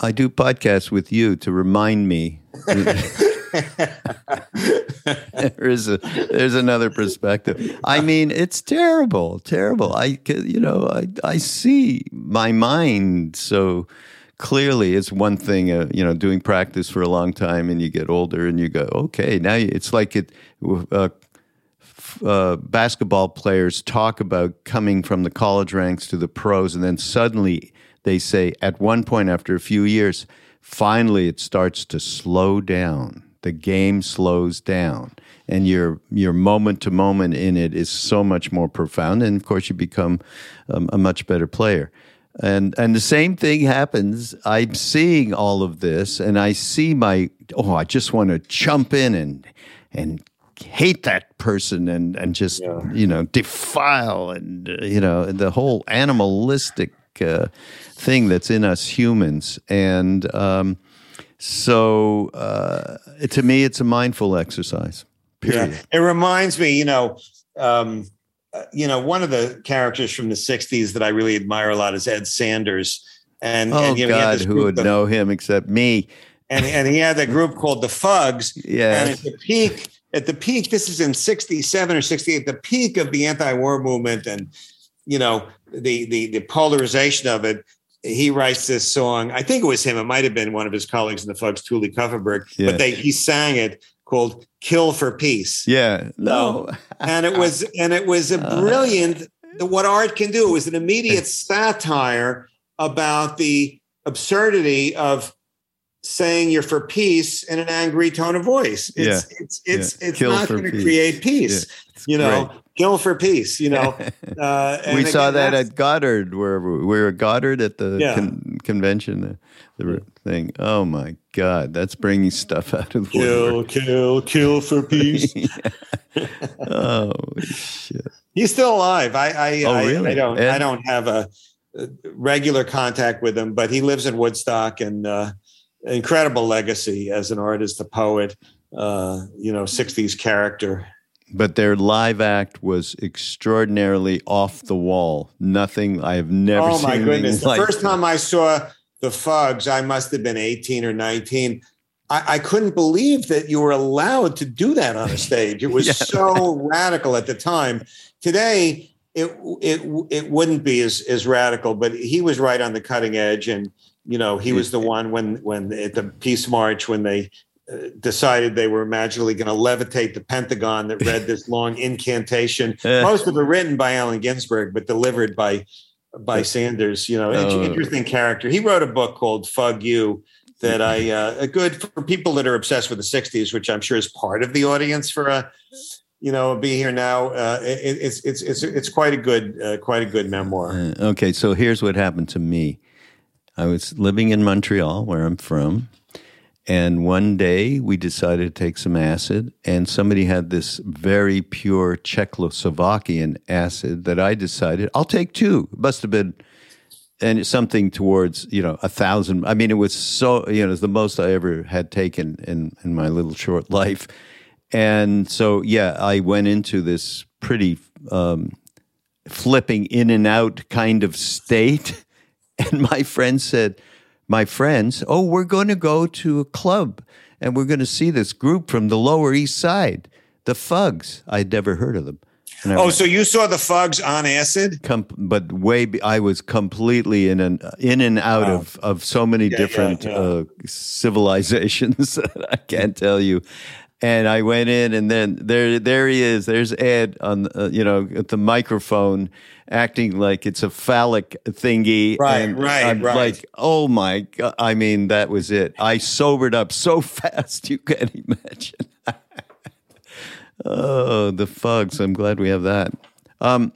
I do podcasts with you to remind me. there is a there's another perspective. I mean, it's terrible, terrible. I you know I I see my mind so clearly. It's one thing, uh, you know, doing practice for a long time, and you get older, and you go, okay, now it's like it. Uh, uh, basketball players talk about coming from the college ranks to the pros, and then suddenly they say, at one point after a few years, finally it starts to slow down. The game slows down, and your your moment to moment in it is so much more profound. And of course, you become um, a much better player. And and the same thing happens. I'm seeing all of this, and I see my oh, I just want to jump in and and hate that person and and just you know defile and uh, you know the whole animalistic uh, thing that's in us humans. And um, so uh, to me, it's a mindful exercise. Period. Yeah. It reminds me, you know, um, uh, you know, one of the characters from the '60s that I really admire a lot is Ed Sanders. And, Oh and you know, God, who would of- know him except me? And and he had a group called the Fugs. And Yeah. at the peak, at the peak, this is in '67 or '68, the peak of the anti-war movement, and you know, the the the polarization of it. He writes this song. I think it was him. It might have been one of his colleagues in the Fugs, Tuli Kupferberg. Yeah. But they he sang it called "Kill for Peace." Yeah. No. and it was and it was a uh, brilliant what art can do it was an immediate satire about the absurdity of saying you're for peace in an angry tone of voice it's it's it's Yeah. it's Kill not going to create peace Yeah. You know great. Kill for peace you know uh, and we saw that at Goddard, where we were at Goddard at the Yeah. con- convention, the, the thing. Oh my God, that's bringing stuff out of the kill woodwork. kill kill for peace oh shit! He's still alive. I I, Oh, I, really? I don't Ed? I don't have a, a regular contact with him, but he lives in Woodstock and uh, incredible legacy as an artist, a poet. Uh, you know, '60s character. But their live act was extraordinarily off the wall. Nothing I have never oh my goodness! The like first it. time I saw the Fugs, I must have been 18 or 19. I, I couldn't believe that you were allowed to do that on a stage. It was Yeah. so radical at the time. Today, it it it wouldn't be as as radical, but he was right on the cutting edge, and you know he was the one when when at the peace march when they decided they were magically going to levitate the Pentagon that read this long incantation. Eh. Most of it written by Allen Ginsberg, but delivered by by Sanders. You know, Oh. interesting character. He wrote a book called "Fug You." That I uh, a good for people that are obsessed with the '60s, which I'm sure is part of the audience for a, you know, be here now. Uh, it, it's it's it's it's quite a good uh, quite a good memoir. Uh, okay, so here's what happened to me. I was living in Montreal, where I'm from, And one day we decided to take some acid, and somebody had this very pure Czechoslovakian acid that I decided I'll take two. It must have been and something towards you know a thousand. I mean, it was so you know it was the most I ever had taken in in my little short life, and so yeah, I went into this pretty um, flipping in and out kind of state, and my friend said, "My friends, oh, we're going to go to a club, and we're going to see this group from the Lower East Side, the Fugs. I'd never heard of them." oh, so you saw the Fugs on acid? Com- but way, be- I was completely in and in and out wow. of of so many yeah, different yeah, yeah. Uh, civilizations that I can't tell you. And I went in, and then there, there he is. There's Ed on, uh, you know, at the microphone, acting like it's a phallic thingy. Right, and right, I'm right. Like, oh my god! I mean, that was it. I sobered up so fast you can't imagine. Oh, the fugs. I'm glad we have that. Um,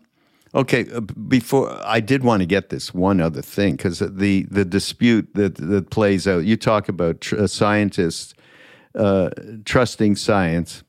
okay, uh, before I did want to get this one other thing because the the dispute that that plays out. You talk about tr- uh, scientists uh, trusting science,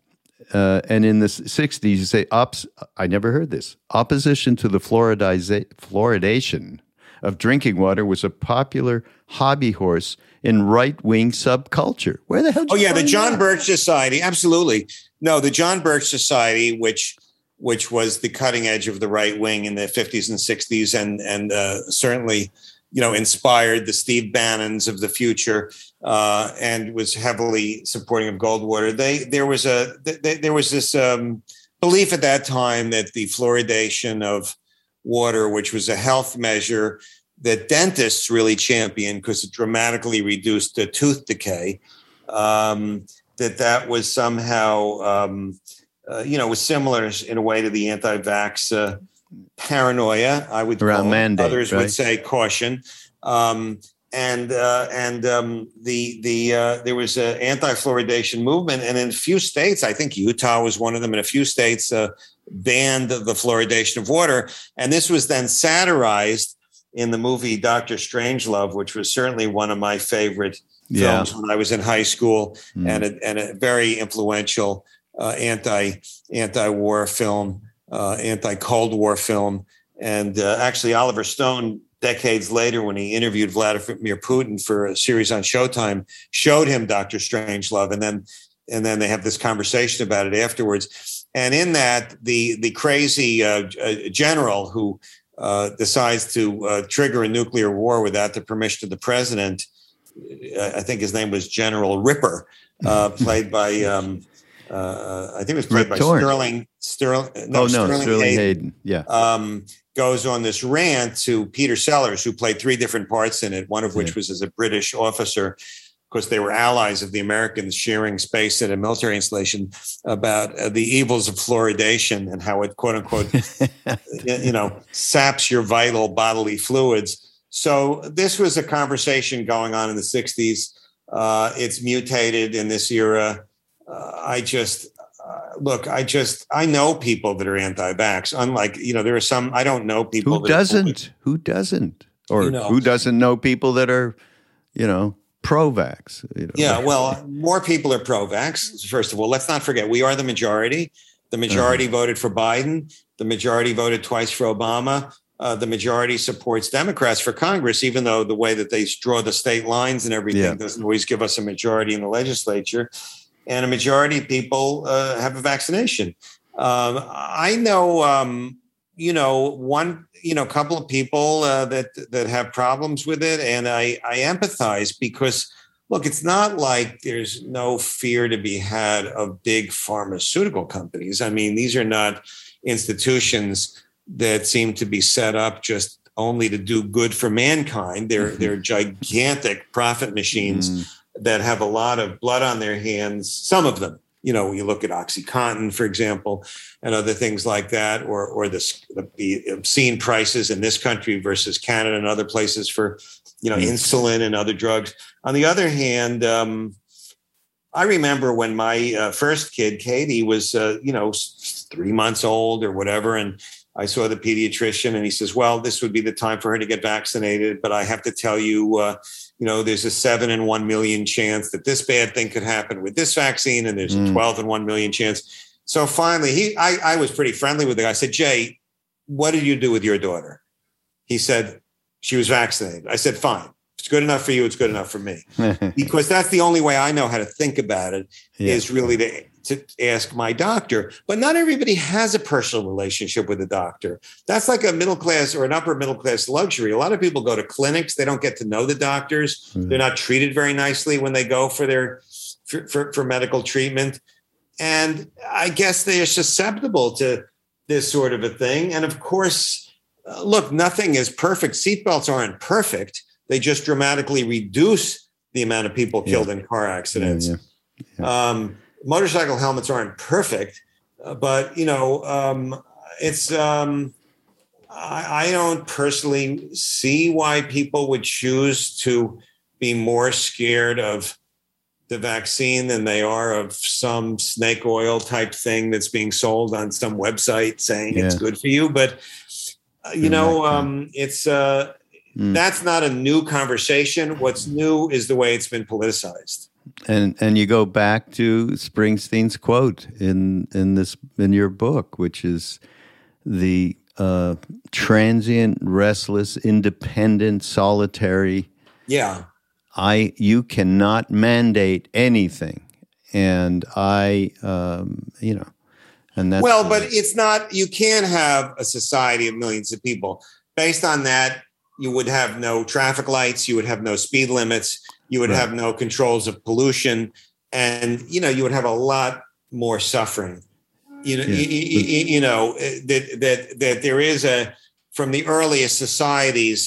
uh, and in the '60s, you say ops. I never heard this. Opposition to the fluoridation of drinking water was a popular hobby horse in right wing subculture. Where the hell? oh yeah, the John that? Birch Society. Absolutely. No, the John Birch Society, which which was the cutting edge of the right wing in the 50s and 60s, and and uh, certainly, you know, inspired the Steve Bannons of the future, uh, and was heavily supporting of Goldwater. They there was a they, there was this um, belief at that time that the fluoridation of water, which was a health measure that dentists really championed because it dramatically reduced the tooth decay. Um, that that was somehow, um, uh, you know, was similar in a way to the anti-vax uh, paranoia. I would around mandate. Others right? would say caution. Um, and uh, and um, the the uh, there was an anti-fluoridation movement, and in a few states, I think Utah was one of them. In a few states, uh, banned the fluoridation of water, and this was then satirized in the movie Doctor Strangelove, which was certainly one of my favorite films yeah. when I was in high school, mm. and a, and a very influential uh, anti anti war film, uh, anti Cold War film, and uh, actually Oliver Stone. Decades later, when he interviewed Vladimir Putin for a series on Showtime, showed him Doctor Strangelove, and then and then they have this conversation about it afterwards. And in that, the the crazy uh, uh, general who uh, decides to uh, trigger a nuclear war without the permission of the president. I think his name was General Ripper, uh, played by um, uh, I think it was played Rip by. Sterling Sterling. No, oh no, Sterling, Sterling Hayden. Hayden. Yeah. Um, goes on this rant to Peter Sellers, who played three different parts in it. One of which yeah. was as a British officer, because they were allies of the Americans sharing space at a military installation about uh, the evils of fluoridation and how it quote unquote you know saps your vital bodily fluids. So this was a conversation going on in the 60s. Uh, it's mutated in this era. Uh, I just look, I just I know people that are anti-vax. Unlike you know, there are some I don't know people who doesn't. Who doesn't, or you know, who doesn't know people that are, you know, pro-vax. You know. Yeah, well, more people are pro-vax. First of all, let's not forget we are the majority. The majority uh-huh. voted for Biden. The majority voted twice for Obama. Uh, the majority supports Democrats for Congress, even though the way that they draw the state lines and everything yeah. doesn't always give us a majority in the legislature. And a majority of people uh, have a vaccination. Um, I know, um, you know, one you know, a couple of people uh, that that have problems with it, and I I empathize because look, it's not like there's no fear to be had of big pharmaceutical companies. I mean, these are not institutions that seem to be set up just only to do good for mankind. They're mm-hmm. they're gigantic profit machines mm. That have a lot of blood on their hands. Some of them, you know, you look at OxyContin, for example, and other things like that, or or the, the obscene prices in this country versus Canada and other places for, you know, mm-hmm. insulin and other drugs. On the other hand, um, I remember when my uh, first kid, Katie, was, uh, you know, three months old or whatever, and I saw the pediatrician, and he says, "Well, this would be the time for her to get vaccinated, but I have to tell you." Uh, you know, there's a seven in one million chance that this bad thing could happen with this vaccine, and there's Mm. a 12 in one million chance. So finally, he, I, I was pretty friendly with the guy. I said, Jay, what did you do with your daughter? He said, she was vaccinated. I said, fine. It's good enough for you. It's good enough for me. Because that's the only way I know how to think about it is Yeah. really to, to ask my doctor. But not everybody has a personal relationship with a doctor. That's like a middle class or an upper middle class luxury. A lot of people go to clinics, they don't get to know the doctors. Mm. They're not treated very nicely when they go for their for, for, for medical treatment. And I guess they are susceptible to this sort of a thing. And of course, uh, look, nothing is perfect. Seatbelts aren't perfect. They just dramatically reduce the amount of people killed in car accidents. Yeah, Um, motorcycle helmets aren't perfect, uh, but you know, um, it's. Um, I, I don't personally see why people would choose to be more scared of the vaccine than they are of some snake oil type thing that's being sold on some website saying it's good for you. But uh, you know, um, it's uh, Mm. that's not a new conversation. What's new is the way it's been politicized. And and you go back to Springsteen's quote in in this in your book, which is the uh, transient, restless, independent, solitary. Yeah. I you cannot mandate anything, and I, um, you know, and that's well, but it's not. You can't have a society of millions of people. Based on that, you would have no traffic lights. You would have no speed limits. You would Right. have no controls of pollution, and you know you would have a lot more suffering. You know, Yeah. you, you- you know eh, that that that there is a from the earliest societies.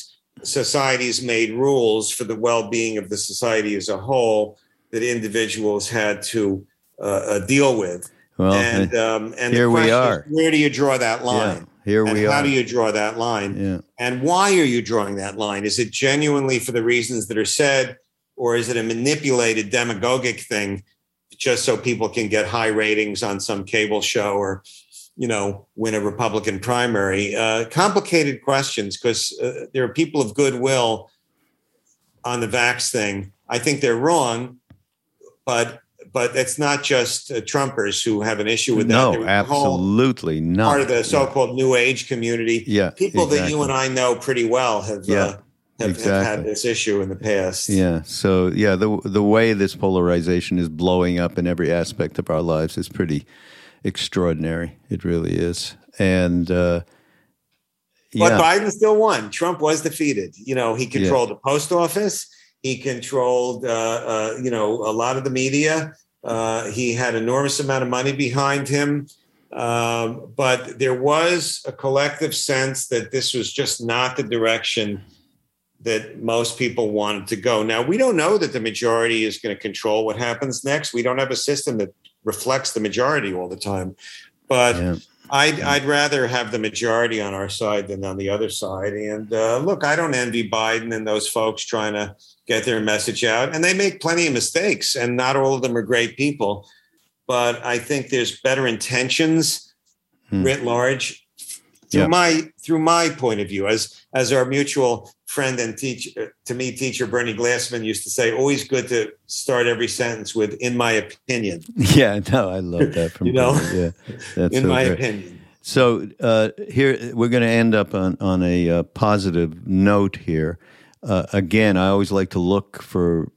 Societies made rules for the well-being of the society as a whole that individuals had to uh, uh, deal with well, and um, and here we are. is, where do you draw that yeah, line? here and we how are. do you draw that line? yeah, And why are you drawing that line? Is it genuinely for the reasons that are said, or is it a manipulated demagogic thing just so people can get high ratings on some cable show or you know win a Republican primary? Uh, complicated questions because uh, there are people of goodwill on the vax thing. I think they're wrong, but but it's not just uh, Trumpers who have an issue with that. no, There was a whole absolutely not. Part of the so-called New Age community. yeah, People that you and I know pretty well have Yeah, uh, have, have exactly. had this issue in the past. Yeah. So yeah, the the way this polarization is blowing up in every aspect of our lives is pretty extraordinary. It really is. And uh, But Biden still won. Trump was defeated. You know, he controlled the post office. He controlled, uh, uh, you know, a lot of the media. Uh, he had enormous amount of money behind him. Um, but there was a collective sense that this was just not the direction that most people wanted to go. Now, we don't know that the majority is going to control what happens next. We don't have a system that reflects the majority all the time. But yeah. I'd, I'd rather have the majority on our side than on the other side. And uh, look, I don't envy Biden and those folks trying to get their message out. And they make plenty of mistakes, and not all of them are great people. But I think there's better intentions Hmm. writ large. Through Yeah. my through my point of view, as as our mutual friend and teacher to me, teacher Bernie Glassman used to say, always good to start every sentence with "in my opinion." yeah. No, I love that from You know? Yeah, that's in so my great. opinion. So uh, here we're going to end up on on a uh, positive note here. Uh, again, I always like to look for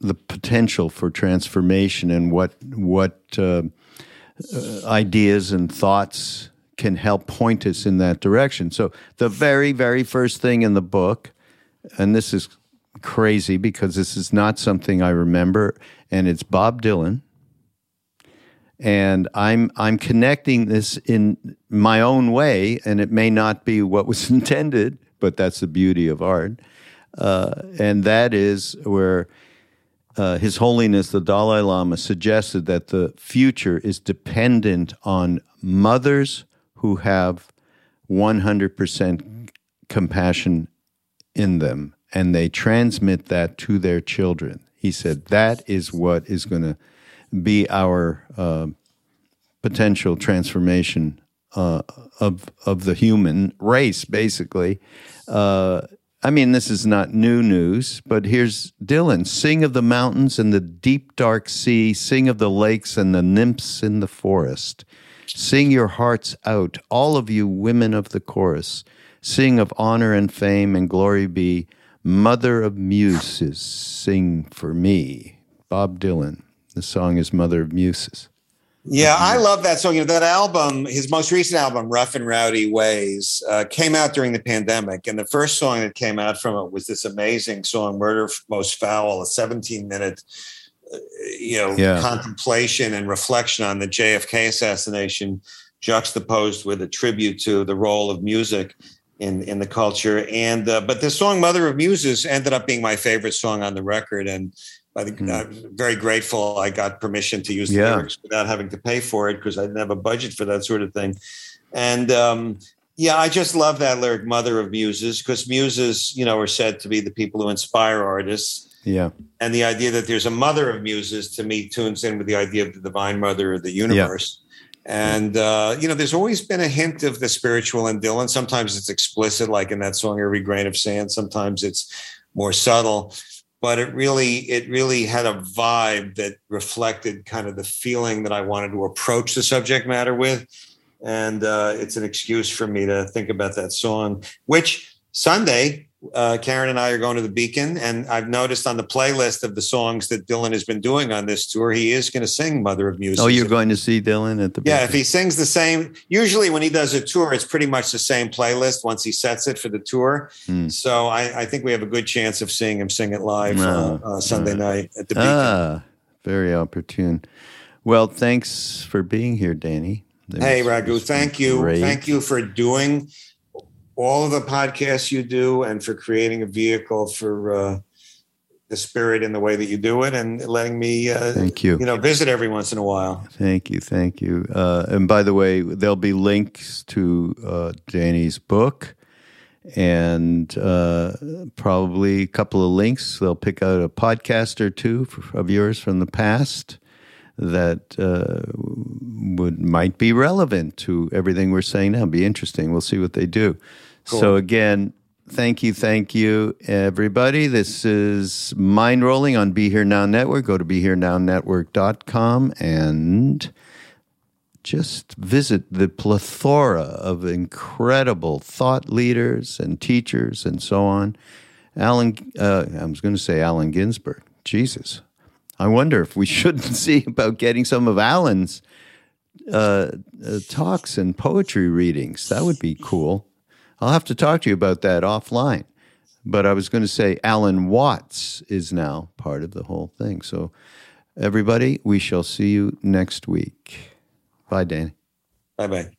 the potential for transformation and what what uh, uh, ideas and thoughts can help point us in that direction. So the very very first thing in the book, and this is crazy because this is not something I remember, and it's Bob Dylan and I'm I'm connecting this in my own way, and it may not be what was intended, but that's the beauty of art, uh, and that is where uh, His Holiness the Dalai Lama suggested that the future is dependent on mothers who have 100% compassion in them, and they transmit that to their children. He said that is what is going to be our uh, potential transformation uh, of of the human race, basically. Uh, I mean, this is not new news, but here's Dylan Sing of the mountains and the deep, dark sea, sing of the lakes and the nymphs in the forest. Sing your hearts out, all of you women of the chorus. Sing of honor and fame and glory be. Mother of Muses, sing for me. Bob Dylan. The song is Mother of Muses. Yeah, I love that song. You know, that album, his most recent album, Rough and Rowdy Ways, uh, came out during the pandemic. And the first song that came out from it was this amazing song, Murder Most Foul, a 17 minute, you know, Yeah. contemplation and reflection on the JFK assassination, juxtaposed with a tribute to the role of music in, in the culture. And, uh, but the song Mother of Muses ended up being my favorite song on the record. And I think Hmm. I'm very grateful I got permission to use the Yeah. lyrics without having to pay for it because I didn't have a budget for that sort of thing. And um, yeah, I just love that lyric, "Mother of Muses," because muses, you know, are said to be the people who inspire artists. Yeah. And the idea that there's a mother of muses to me tunes in with the idea of the divine mother of the universe. And uh, you know, there's always been a hint of the spiritual in Dylan. Sometimes it's explicit, like in that song "Every Grain of Sand." Sometimes it's more subtle but it really it really had a vibe that reflected kind of the feeling that I wanted to approach the subject matter with, and uh, it's an excuse for me to think about that song. Which Sunday, uh, Karen and I are going to the Beacon, and I've noticed on the playlist of the songs that Dylan has been doing on this tour, he is going to sing "Mother of Muses." Oh, you're going to see Dylan at the Yeah, if he sings the same, usually when he does a tour, it's pretty much the same playlist once he sets it for the tour. Hmm. So I, I think we have a good chance of seeing him sing it live No. uh, uh, Sunday night at the Beacon. Ah, very opportune. Well, thanks for being here, Danny. Hey, Raghu, thank you. great. Thank you for doing all of the podcasts you do and for creating a vehicle for uh, the spirit in the way that you do it and letting me, uh, Thank you. you know, visit every once in a while. Thank you. Thank you. Uh, and by the way, there'll be links to uh, Danny's book and uh, probably a couple of links. They'll pick out a podcast or two of yours from the past that uh, would might be relevant to everything we're saying now. Be interesting. We'll see what they do. So again, thank you, thank you, everybody. This is Mind Rolling on Be Here Now Network. Go to BeHereNowNetwork.com and just visit the plethora of incredible thought leaders and teachers and so on. Alan, uh, I was going to say Allen Ginsberg. Jesus. I wonder if we shouldn't see about getting some of Allen's uh, uh, talks and poetry readings. That would be cool. I'll have to talk to you about that offline. But I was going to say Alan Watts is now part of the whole thing. So, everybody, we shall see you next week. Bye, Danny. Bye bye.